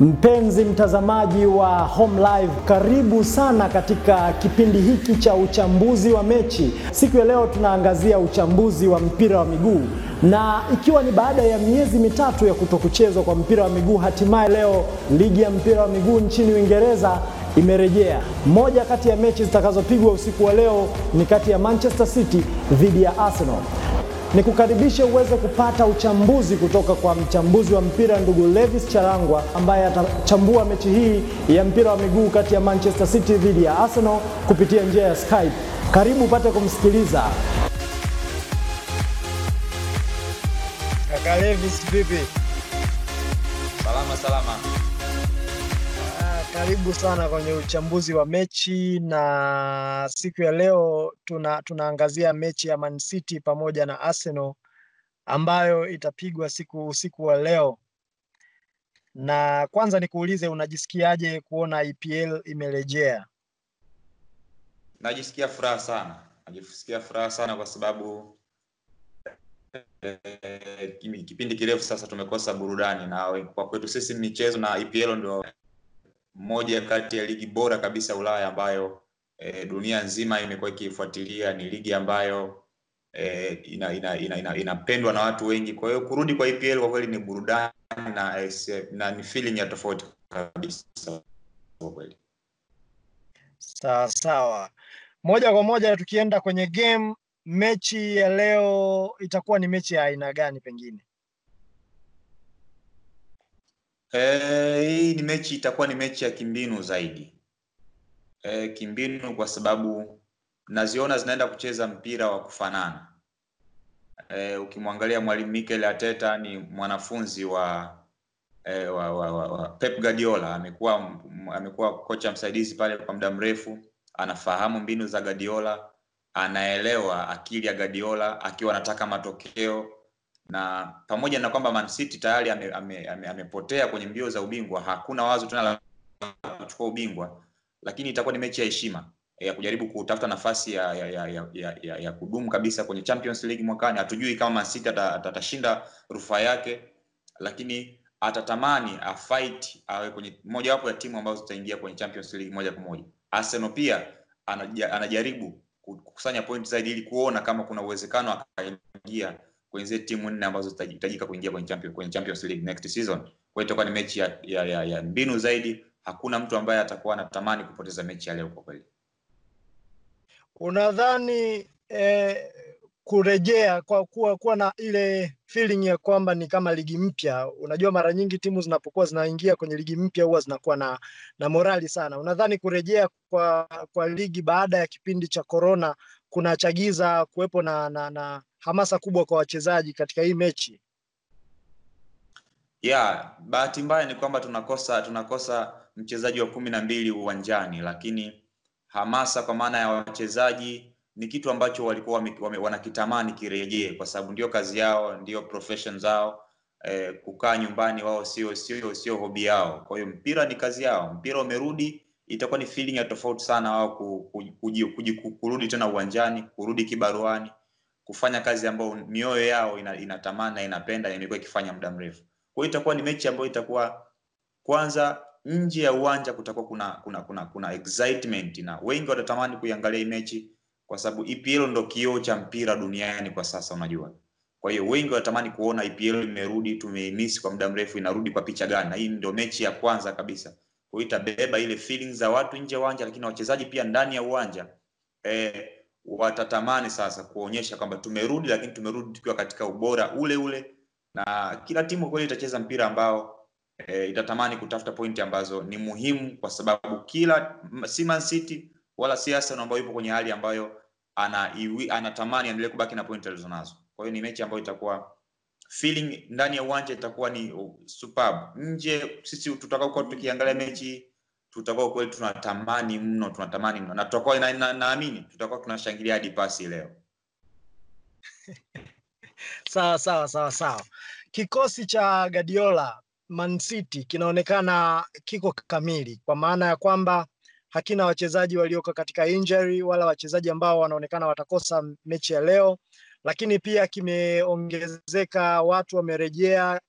Mpenzi mtazamaji wa Home Live, karibu sana katika kipindi hiki cha uchambuzi wa mechi. Siku ya leo tunaangazia uchambuzi wa mpira wa miguu, na ikiwa ni baada ya miezi mitatu ya kutokuchezwa kwa mpira wa miguu, hatimaye leo ligi ya mpira wa miguu nchini Uingereza imerejea. Moja kati ya mechi zitakazopigwa usiku wa leo ni kati ya Manchester City dhidi ya Arsenal. Nikukaribishe uweze kupata uchambuzi kutoka kwa mchambuzi wa mpira ndugu Levis Charangwa ambaye atachambua mechi hii ya mpira wa miguu kati ya Manchester City dhidi ya Arsenal kupitia njia ya Skype. Karibu upate kumsikiliza. Kaka Levis, vipi? Salama salama. Karibu sana kwenye uchambuzi wa mechi na siku ya leo tuna tunaangazia mechi ya Man City pamoja na Arsenal ambayo itapigwa siku usiku wa leo. Na kwanza nikuulize unajisikiaje kuona EPL imerejea? Najisikia furaha sana, najisikia furaha sana kwa sababu eh, kipindi kirefu sasa tumekosa burudani, na kwa kwetu sisi michezo na EPL ndio moja kati ya ligi bora kabisa Ulaya ambayo e, dunia nzima imekuwa ikifuatilia. Ni ligi ambayo eh, ina, ina, ina, ina, inapendwa na watu wengi. Kwa hiyo kurudi kwa EPL kwa kweli ni burudani na, eh, na ni feeling ya tofauti kabisa kwa kweli. Sawa sawa. Moja kwa moja tukienda kwenye game, mechi ya leo itakuwa ni mechi ya aina gani pengine? Eh, hii ni mechi itakuwa ni mechi ya kimbinu zaidi. Eh, kimbinu kwa sababu naziona zinaenda kucheza mpira wa kufanana. Eh, ukimwangalia mwalimu Mikel Arteta ni mwanafunzi wa, eh, wa, wa, wa, wa Pep Guardiola. Amekuwa amekuwa kocha msaidizi pale kwa muda mrefu, anafahamu mbinu za Guardiola, anaelewa akili ya Guardiola akiwa anataka matokeo na pamoja na kwamba Man City tayari amepotea ame, ame, ame kwenye mbio za ubingwa, hakuna wazo tena la kuchukua ubingwa, lakini itakuwa ni mechi ya heshima ya kujaribu kutafuta nafasi ya, ya, ya, ya, ya, ya, ya kudumu kabisa kwenye Champions League mwakani. Hatujui kama Man City ata- ata- atashinda rufaa yake, lakini atatamani afight awe kwenye mojawapo ya timu ambazo zitaingia kwenye Champions League moja kwa moja. Arsenal pia anajaribu kukusanya point zaidi ili kuona kama kuna uwezekano akaingia kwenye timu nne ambazo zitahitajika kuingia kwenye Champions, kwenye Champions League next season. Kwa hiyo itakuwa ni mechi ya, ya, ya, ya mbinu zaidi. Hakuna mtu ambaye atakuwa anatamani kupoteza mechi ya leo kwa kweli. Unadhani eh, kurejea kwa kuwa, kuwa na ile feeling ya kwamba ni kama ligi mpya. Unajua, mara nyingi timu zinapokuwa zinaingia kwenye ligi mpya huwa zinakuwa na, na morali sana. Unadhani kurejea kwa, kwa ligi baada ya kipindi cha corona kunachagiza kuwepo na, na, na hamasa kubwa kwa wachezaji katika hii mechi? Yeah, bahati mbaya ni kwamba tunakosa tunakosa mchezaji wa kumi na mbili uwanjani, lakini hamasa kwa maana ya wachezaji ni kitu ambacho walikuwa wanakitamani kirejee, kwa sababu ndio kazi yao, ndio profession zao. Eh, kukaa nyumbani wao sio sio sio hobi yao. Kwa hiyo mpira ni kazi yao, mpira umerudi, itakuwa ni feeling ya tofauti sana wao kurudi tena uwanjani, kurudi kibaruani, kufanya kazi ambayo mioyo yao ina, inatamani na inapenda na imekuwa ikifanya muda mrefu. Kwa hiyo itakuwa ni mechi ambayo itakuwa kwanza nje ya uwanja kutakuwa kuna kuna kuna kuna excitement na wengi watatamani kuiangalia hii mechi kwa sababu EPL ndo kioo cha mpira duniani kwa sasa unajua. Kwa hiyo wengi wanatamani kuona EPL imerudi, tumeimisi kwa muda mrefu, inarudi kwa picha gani? Na hii ndio mechi ya kwanza kabisa. Kwa hiyo itabeba ile feelings za watu nje ya uwanja, lakini wachezaji pia ndani ya uwanja eh, watatamani sasa kuonyesha kwamba tumerudi, lakini tumerudi tukiwa katika ubora ule ule, na kila timu kweli itacheza mpira ambao e, itatamani kutafuta pointi ambazo ni muhimu, kwa sababu kila si Man City wala si Arsenal ambayo yupo kwenye hali ambayo ana iwi, anatamani aendelee kubaki na pointi alizonazo. Kwa hiyo ni mechi ambayo itakuwa feeling ndani ya uwanja itakuwa ni superb. Nje sisi tutakaokuwa tukiangalia mechi tutakuwa kweli tunatamani mno, tunatamani mno, na tutakuwa na, tutakuwa tunashangilia hadi pasi leo. Sawa sawa sawa sawa. Kikosi cha Guardiola Man kinaonekana kiko kamili kwa maana ya kwamba hakina wachezaji walioko katika injury wala wachezaji ambao wanaonekana watakosa mechi ya leo, lakini pia kimeongezeka, watu wamerejea.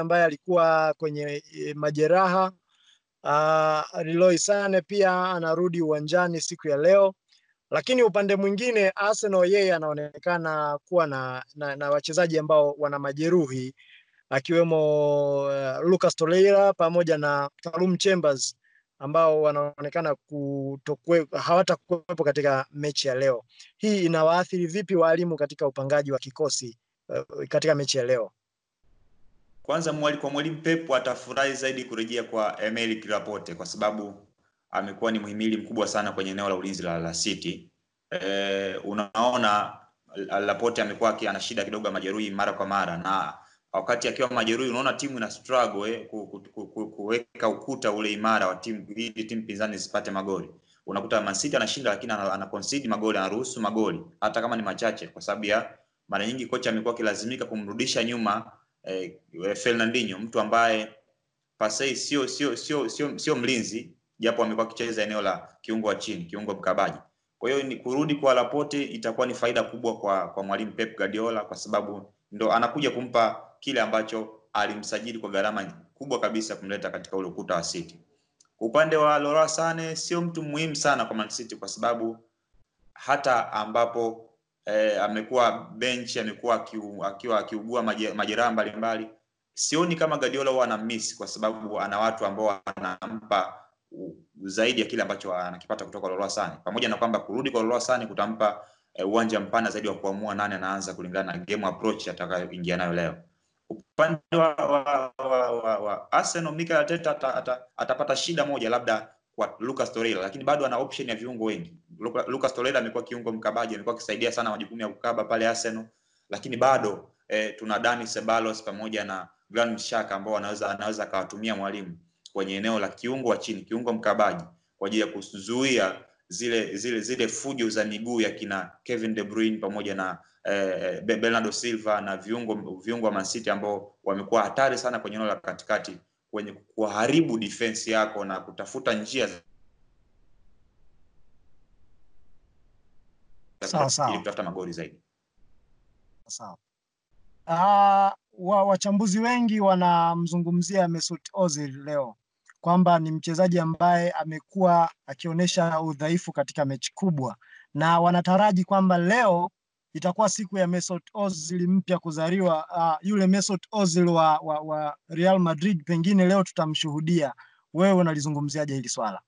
Ambaye alikuwa kwenye e, majeraha uh, Leroy Sane pia anarudi uwanjani siku ya leo, lakini upande mwingine Arsenal yeye anaonekana kuwa na, na, na wachezaji ambao wana majeruhi akiwemo uh, Lucas Torreira pamoja na Callum Chambers ambao wanaonekana hawatakuwepo katika mechi ya leo. Hii inawaathiri vipi walimu katika upangaji wa kikosi uh, katika mechi ya leo? Kwanza mwali, kwa mwalimu Pep atafurahi zaidi kurejea kwa Emerick Laporte kwa sababu amekuwa ni muhimili mkubwa sana kwenye eneo la ulinzi la, la City. E, unaona Laporte amekuwa ana shida kidogo ya majeruhi mara kwa mara na wakati akiwa majeruhi unaona timu ina struggle eh, kuweka ku, ku, ku, ukuta ule imara wa timu ili timu pinzani zisipate magoli. Unakuta Man City anashinda lakini ana concede magoli, anaruhusu magoli hata kama ni machache, kwa sababu ya mara nyingi kocha amekuwa akilazimika kumrudisha nyuma eh, Fernandinho, mtu ambaye pasei sio sio sio sio sio mlinzi, japo amekuwa akicheza eneo la kiungo wa chini, kiungo mkabaji. Kwa hiyo ni kurudi kwa Laporte itakuwa ni faida kubwa kwa kwa mwalimu Pep Guardiola kwa sababu ndo anakuja kumpa kile ambacho alimsajili kwa gharama kubwa kabisa kumleta katika ule ukuta wa City. Upande wa Leroy Sane sio mtu muhimu sana kwa Man City kwa sababu hata ambapo eh, amekuwa benchi, amekuwa akiwa akiugua majeraha mbalimbali, sioni kama Guardiola huwa anamiss kwa sababu ana watu ambao wanampa zaidi ya kile ambacho anakipata kutoka Leroy Sane, pamoja na kwamba kurudi kwa Leroy Sane kutampa uwanja mpana zaidi wa kuamua nani anaanza kulingana na game approach atakayoingia nayo leo. Upande wa, wa, wa, wa, wa Arsenal, Mikel Arteta ata, ata, atapata shida moja labda kwa Lucas Torreira, lakini bado ana option ya viungo wengi. Lucas Torreira amekuwa kiungo mkabaji, amekuwa akisaidia sana majukumu ya kukaba pale Arsenal, lakini bado eh, tuna Dani Ceballos pamoja na Granit Xhaka ambao anaweza anaweza akawatumia mwalimu kwenye eneo la kiungo wa chini, kiungo mkabaji kwa ajili ya kuzuia zile zile zile fujo za miguu ya kina Kevin De Bruyne pamoja na eh, Bernardo Silva na viungo viungo wa Man City ambao wamekuwa hatari sana kwenye eneo la katikati kwenye kuharibu defense yako na kutafuta njia ili kutafuta magoli zaidi. Sawa. Uh, wa, wachambuzi wengi wanamzungumzia Mesut Ozil leo kwamba ni mchezaji ambaye amekuwa akionyesha udhaifu katika mechi kubwa, na wanataraji kwamba leo itakuwa siku ya Mesut Ozil mpya kuzaliwa. Uh, yule Mesut Ozil wa, wa, wa Real Madrid pengine leo tutamshuhudia. Wewe unalizungumziaje hili swala?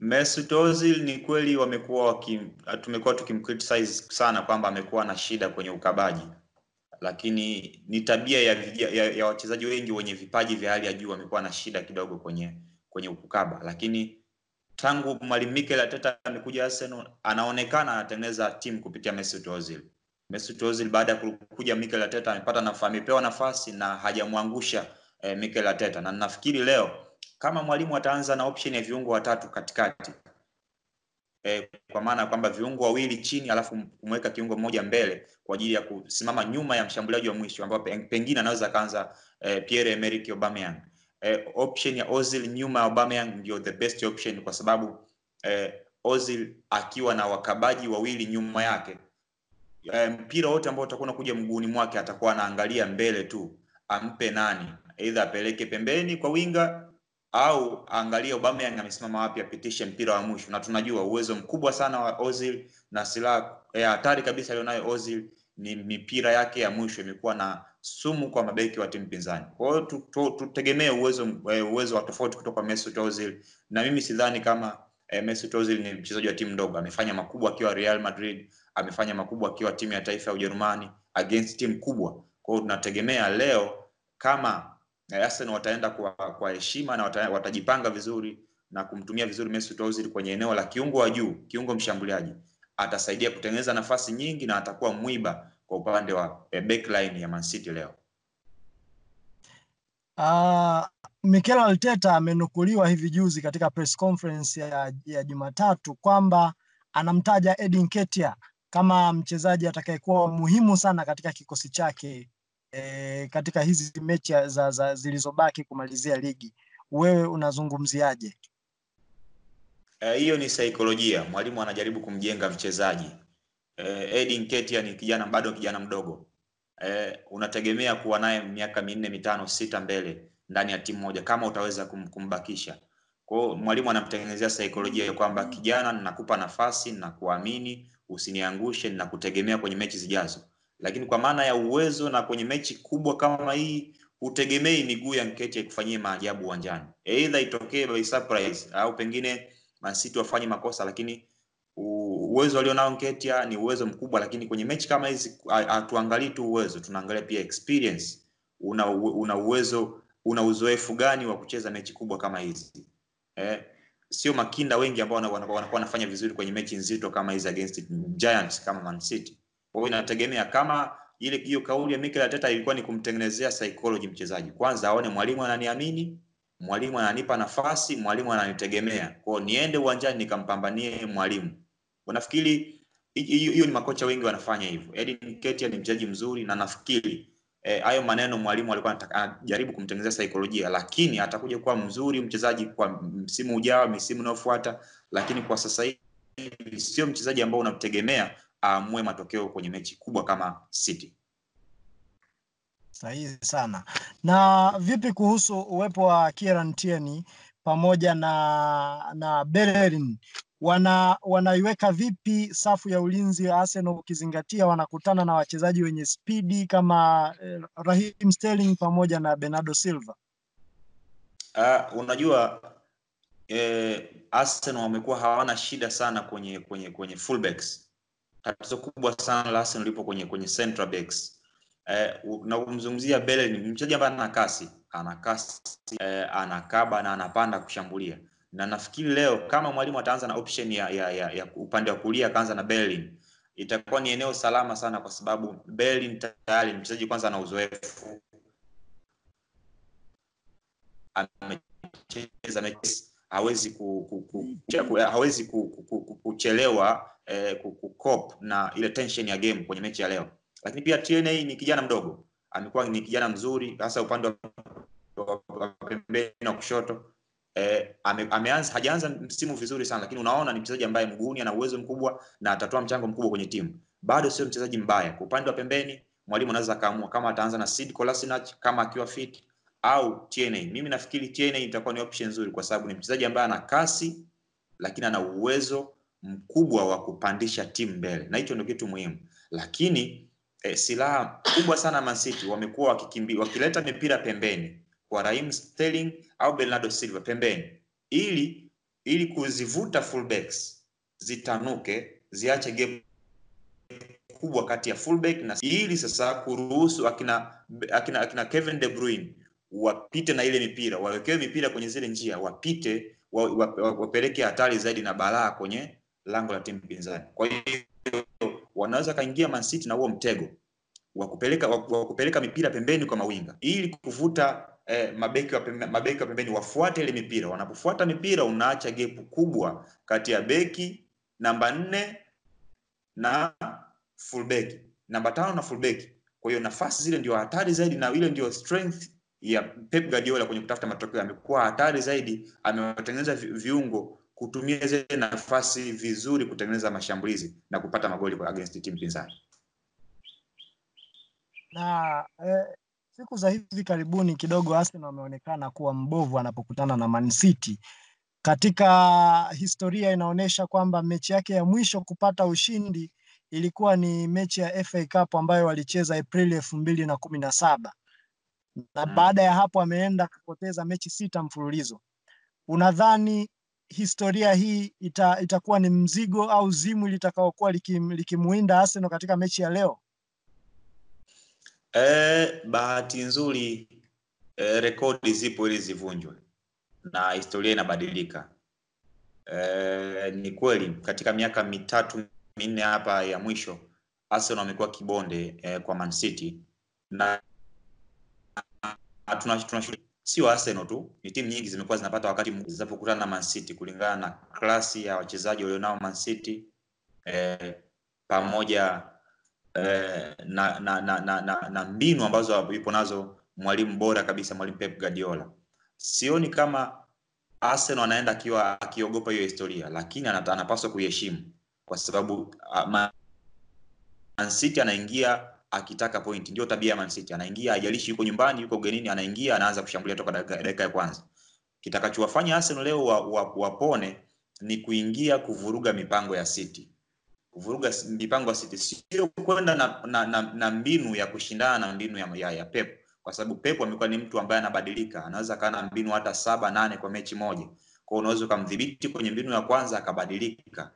Mesut Ozil ni kweli wamekuwa tumekuwa tukimcriticize sana kwamba amekuwa na shida kwenye ukabaji lakini ni tabia ya, ya, ya wachezaji wengi wenye vipaji vya hali ya juu wamekuwa na shida kidogo kwenye kwenye ukukaba, lakini tangu mwalimu Mikel Arteta amekuja Arsenal, anaonekana anatengeneza timu kupitia Mesut Ozil. Mesut Ozil baada ya kuja Mikel Arteta amepata nafasi, amepewa nafasi na hajamwangusha eh, Mikel Arteta, na nafikiri leo kama mwalimu ataanza na option ya viungo watatu katikati eh, kwa maana kwamba viungo wawili chini alafu kumweka kiungo mmoja mbele kwa ajili ya kusimama nyuma ya mshambuliaji wa mwisho ambao pengine anaweza kaanza eh, Pierre Emerick Aubameyang. Eh, option ya Ozil nyuma ya Aubameyang ndio the best option kwa sababu eh, Ozil akiwa na wakabaji wawili nyuma yake. Eh, mpira wote ambao utakuwa unakuja mguuni mwake atakuwa anaangalia mbele tu, ampe nani, aidha apeleke pembeni kwa winga au angalie Aubameyang amesimama wapi apitishe mpira wa mwisho, na tunajua uwezo mkubwa sana wa Ozil na silaha hatari hatari kabisa alionayo Ozil ni mipira yake ya mwisho imekuwa na sumu kwa mabeki wa timu pinzani. Kwa hiyo tutegemee uwezo uwezo wa tofauti kutoka Mesut Ozil, na mimi sidhani kama eh, Mesut Ozil ni mchezaji wa timu ndogo. Amefanya makubwa akiwa Real Madrid, amefanya makubwa akiwa timu ya taifa ya Ujerumani against timu kubwa. Kwa hiyo tunategemea leo kama Arsenal wataenda kwa kwa heshima na wata, watajipanga vizuri na kumtumia vizuri Mesut Ozil kwenye eneo la kiungo wa juu, kiungo mshambuliaji, atasaidia kutengeneza nafasi nyingi na atakuwa mwiba kwa upande wa backline ya Man City leo. Uh, Mikel Arteta amenukuliwa hivi juzi katika press conference ya, ya Jumatatu kwamba anamtaja Edin Nketiah kama mchezaji atakayekuwa muhimu sana katika kikosi chake e, katika hizi mechi za, za zilizobaki kumalizia ligi. Wewe unazungumziaje hiyo? Uh, ni saikolojia. Mwalimu anajaribu kumjenga mchezaji eh, Eddie Nketiah ni kijana bado kijana mdogo eh, unategemea kuwa naye miaka minne mitano sita mbele ndani ya timu moja kama utaweza kum, kumbakisha. Kwa mwalimu anamtengenezea saikolojia kwamba kijana, ninakupa nafasi ninakuamini, usiniangushe, ninakutegemea kwenye mechi zijazo. Lakini kwa maana ya uwezo na kwenye mechi kubwa kama hii hutegemei miguu ya Nketiah ikufanyie maajabu uwanjani, Aidha itokee by surprise au pengine Man City wafanye makosa, lakini uwezo alionao Nketiah ni uwezo mkubwa, lakini kwenye mechi kama hizi hatuangalii tu uwezo, tunaangalia pia experience. Una, una uwezo una uzoefu gani wa kucheza mechi kubwa kama hizi eh? Sio makinda wengi ambao wana- wana- wanakuwa wanafanya vizuri kwenye mechi nzito kama hizi against giants kama Man City. Kwa hiyo inategemea kama ile hiyo kauli ya Mikel Arteta ilikuwa ni kumtengenezea psychology mchezaji, kwanza aone mwalimu ananiamini, mwalimu ananipa nafasi, mwalimu ananitegemea, kwao niende uwanjani nikampambanie mwalimu. Unafikiri hiyo ni makocha wengi wanafanya hivyo. Edin Nketiah ni mchezaji mzuri na nafikiri eh, hayo maneno mwalimu alikuwa anajaribu kumtengenezea saikolojia, lakini atakuja kuwa mzuri mchezaji kwa msimu ujao, misimu inayofuata, lakini kwa sasa hivi sio mchezaji ambao unamtegemea aamue matokeo kwenye mechi kubwa kama City. Sahihi sana. Na vipi kuhusu uwepo wa Kieran Tierney pamoja na na Bellerin? Wana wanaiweka vipi safu ya ulinzi ya Arsenal ukizingatia wanakutana na wachezaji wenye spidi kama eh, Raheem Sterling pamoja na Bernardo Silva? Uh, unajua eh, Arsenal wamekuwa hawana shida sana kwenye kwenye kwenye fullbacks. Tatizo kubwa sana la Arsenal lipo kwenye kwenye central backs. Eh, na kumzungumzia Bellerin ni mchezaji ambaye ana kasi, ana kasi, eh, anakaba na anapanda kushambulia. Na nafikiri leo kama mwalimu ataanza na option ya, ya, ya, ya upande wa kulia akaanza na Bellerin itakuwa ni eneo salama sana kwa sababu Bellerin tayari mchezaji kwanza ana uzoefu amecheza mechi hawezi ku, ku, ku, ku, hawezi ku, ku, ku, ku, kuchelewa eh, ku, ku na ile tension ya game kwenye mechi ya leo. Lakini pia TNA ni kijana mdogo, amekuwa ni kijana mzuri hasa upande wa pembeni na kushoto eh, ame, ameanza hajaanza msimu vizuri sana, lakini unaona ni mchezaji ambaye mguuni, ana uwezo mkubwa na atatoa mchango mkubwa kwenye timu. Bado sio mchezaji mbaya. Kwa upande wa pembeni, mwalimu anaweza akaamua kama ataanza na Sid Kolasinac kama akiwa fit au TNA. Mimi nafikiri TNA itakuwa ni option nzuri kwa sababu ni mchezaji ambaye ana kasi lakini ana uwezo mkubwa wa kupandisha timu mbele, na hicho ndio kitu muhimu. Lakini eh, silaha kubwa sana Man City wamekuwa wakikimbia wakileta mipira pembeni kwa Raheem Sterling au Bernardo Silva pembeni, ili ili kuzivuta fullbacks zitanuke, ziache gap kubwa kati ya fullback na ili sasa kuruhusu akina, akina, akina Kevin De Bruyne wapite na ile mipira, wawekewe mipira kwenye zile njia, wapite wa, wa, wa, wapeleke hatari zaidi na balaa kwenye lango la timu pinzani. Kwa hiyo wanaweza kaingia Man City na huo mtego wa kupeleka wa kupeleka mipira pembeni kwa mawinga ili kuvuta eh, mabeki wa pembe, mabeki wa pembeni wafuate ile mipira. Wanapofuata mipira, unaacha gepu kubwa kati ya beki namba nne na fullback namba tano na fullback. Kwa hiyo nafasi zile ndio hatari zaidi, na ile ndio strength ya Pep Guardiola kwenye kutafuta matokeo. Amekuwa hatari zaidi, amewatengeneza viungo kutumia zile nafasi vizuri kutengeneza mashambulizi na kupata magoli kwa against timu pinzani. na eh, siku za hivi karibuni kidogo Arsenal wameonekana kuwa mbovu anapokutana na Man City. Katika historia inaonyesha kwamba mechi yake ya mwisho kupata ushindi ilikuwa ni mechi ya FA Cup ambayo walicheza Aprili elfu mbili na kumi na saba na Mm. baada ya hapo ameenda kupoteza mechi sita mfululizo. Unadhani historia hii ita, itakuwa ni mzigo au zimu litakaokuwa likim, likimwinda Arsenal katika mechi ya leo? Eh, bahati nzuri eh, rekodi zipo ili zivunjwe na historia inabadilika. Eh, ni kweli katika miaka mitatu minne hapa ya mwisho Arsenal wamekuwa kibonde eh, kwa Man City na na tuna, tuna sio Arsenal tu, ni timu nyingi zimekuwa zinapata wakati zinapokutana na Man City kulingana na klasi ya wachezaji walionao Man City eh, pamoja eh, na, na, na, na, na, na mbinu ambazo yupo nazo mwalimu bora kabisa, mwalimu Pep Guardiola. Sioni kama Arsenal anaenda akiwa akiogopa hiyo historia, lakini anapaswa kuiheshimu kwa sababu Man Man City anaingia akitaka point, ndio tabia ya Man City. Anaingia hajalishi yuko nyumbani, yuko ugenini, anaingia anaanza kushambulia toka dakika, ya kwanza. Kitakachowafanya Arsenal leo wapone wa, wa ni kuingia kuvuruga mipango ya City, kuvuruga mipango ya City, sio kwenda na, na, na, na mbinu ya kushindana na mbinu ya, ya, ya Pep, kwa sababu Pep amekuwa ni mtu ambaye anabadilika, anaweza kaa na mbinu hata saba nane kwa mechi moja. Kwa unaweza ukamdhibiti kwenye mbinu ya kwanza akabadilika.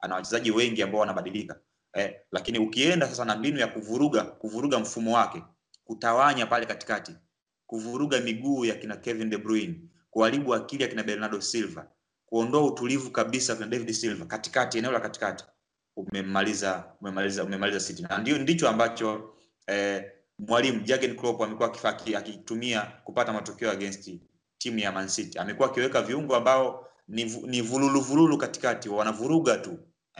Ana wachezaji wengi ambao wanabadilika eh, lakini ukienda sasa na mbinu ya kuvuruga kuvuruga mfumo wake, kutawanya pale katikati, kuvuruga miguu ya kina Kevin De Bruyne, kuharibu akili ya kina Bernardo Silva, kuondoa utulivu kabisa kwa David Silva katikati, eneo la katikati, umemaliza umemaliza umemaliza City, na ndio ndicho ambacho eh, mwalimu Jurgen Klopp amekuwa akitumia kupata matokeo against timu ya Man City. Amekuwa akiweka viungo ambao ni, ni vululu vululu katikati, wanavuruga tu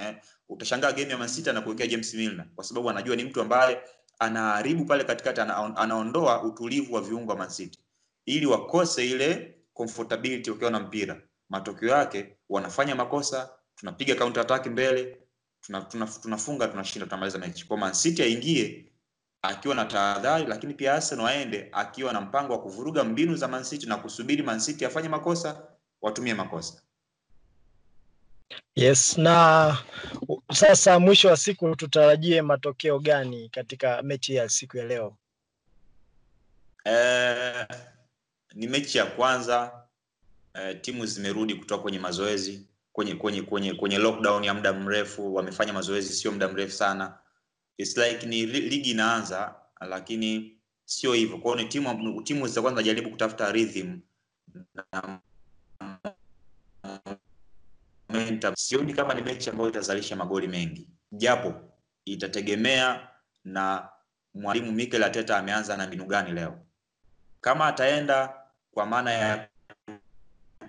eh. Utashangaa game ya Man City anakuwekea James Milner kwa sababu anajua ni mtu ambaye anaharibu pale katikati, anaondoa utulivu wa viungo wa Man City ili wakose ile comfortability wakiwa na mpira. Matokeo yake wanafanya makosa, tunapiga counter attack mbele, tunafunga tuna, tuna tunashinda, tunamaliza mechi. Kwa Man City aingie akiwa na tahadhari, lakini pia Arsenal aende akiwa na mpango wa kuvuruga mbinu za Man City na kusubiri Man City afanye makosa, watumie makosa. Yes, na sasa mwisho wa siku tutarajie matokeo gani katika mechi ya siku ya leo? Eh, ni mechi ya kwanza eh, timu zimerudi kutoka kwenye mazoezi kwenye kwenye kwenye kwenye lockdown ya muda mrefu, wamefanya mazoezi sio muda mrefu sana. It's like ni ligi inaanza, lakini sio hivyo. Kwa hiyo ni timu timu za kwanza jaribu kutafuta rhythm na momentum. Sioni kama ni mechi ambayo itazalisha magoli mengi, japo itategemea na mwalimu Mikel Arteta ameanza na mbinu gani leo. Kama ataenda kwa maana ya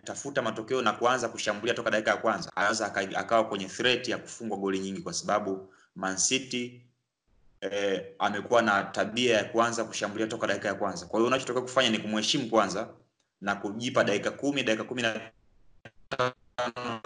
tafuta matokeo na kuanza kushambulia toka dakika ya kwanza, anaweza akawa kwenye threat ya kufungwa goli nyingi, kwa sababu Man City eh, amekuwa na tabia ya kuanza kushambulia toka dakika ya kwanza. Kwa hiyo unachotoka kufanya ni kumheshimu kwanza na kujipa dakika kumi dakika kumi na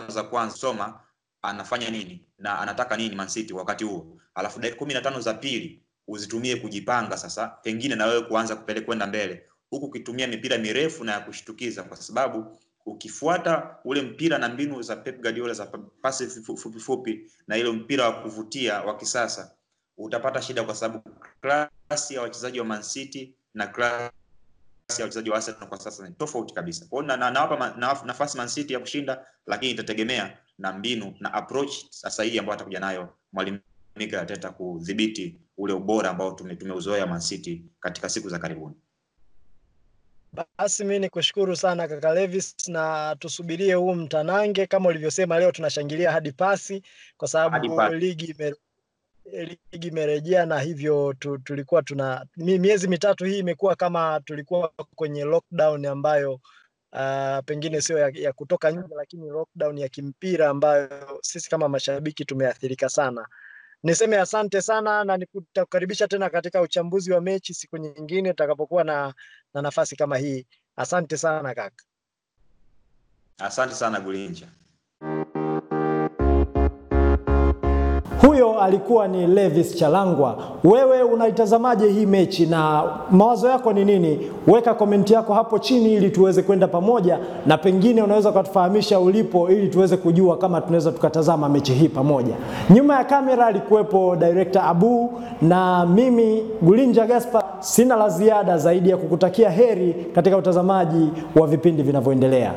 za kwanza soma anafanya nini na anataka nini Man City wakati huo, alafu dakika kumi na tano za pili uzitumie kujipanga sasa, pengine na wewe kuanza kupeleka kwenda mbele, huku ukitumia mipira mirefu na ya kushtukiza, kwa sababu ukifuata ule mpira na mbinu za Pep Guardiola za pasi fupi fupi na ile mpira wa kuvutia wa kisasa, utapata shida, kwa sababu klasi ya wachezaji wa Man City na klasi ya wachezaji wa Arsenal kwa sasa ni tofauti kabisa. Kwa hiyo na, nawapa na, na, nafasi Man City ya kushinda, lakini itategemea na mbinu na approach sasa hii ambayo atakuja nayo mwalimu Mikel Arteta kudhibiti ule ubora ambao tumeuzoea Man City katika siku za karibuni. Basi mimi nikushukuru sana kaka Levis, na tusubirie huu mtanange kama ulivyosema, leo tunashangilia hadi pasi kwa sababu ligi ime ligi imerejea na hivyo tu, tulikuwa tuna miezi mitatu hii imekuwa kama tulikuwa kwenye lockdown ambayo uh, pengine sio ya, ya kutoka nje, lakini lockdown ya kimpira ambayo sisi kama mashabiki tumeathirika sana. Niseme asante sana na nitakukaribisha tena katika uchambuzi wa mechi siku nyingine tutakapokuwa na, na nafasi kama hii. Asante sana kaka. Asante sana Gulinja. Huyo alikuwa ni Levis Chalangwa. Wewe unaitazamaje hii mechi na mawazo yako ni nini? Weka komenti yako hapo chini ili tuweze kwenda pamoja, na pengine unaweza ukatufahamisha ulipo ili tuweze kujua kama tunaweza tukatazama mechi hii pamoja. Nyuma ya kamera alikuwepo director Abu na mimi Gulinja Gaspar. Sina la ziada zaidi ya kukutakia heri katika utazamaji wa vipindi vinavyoendelea.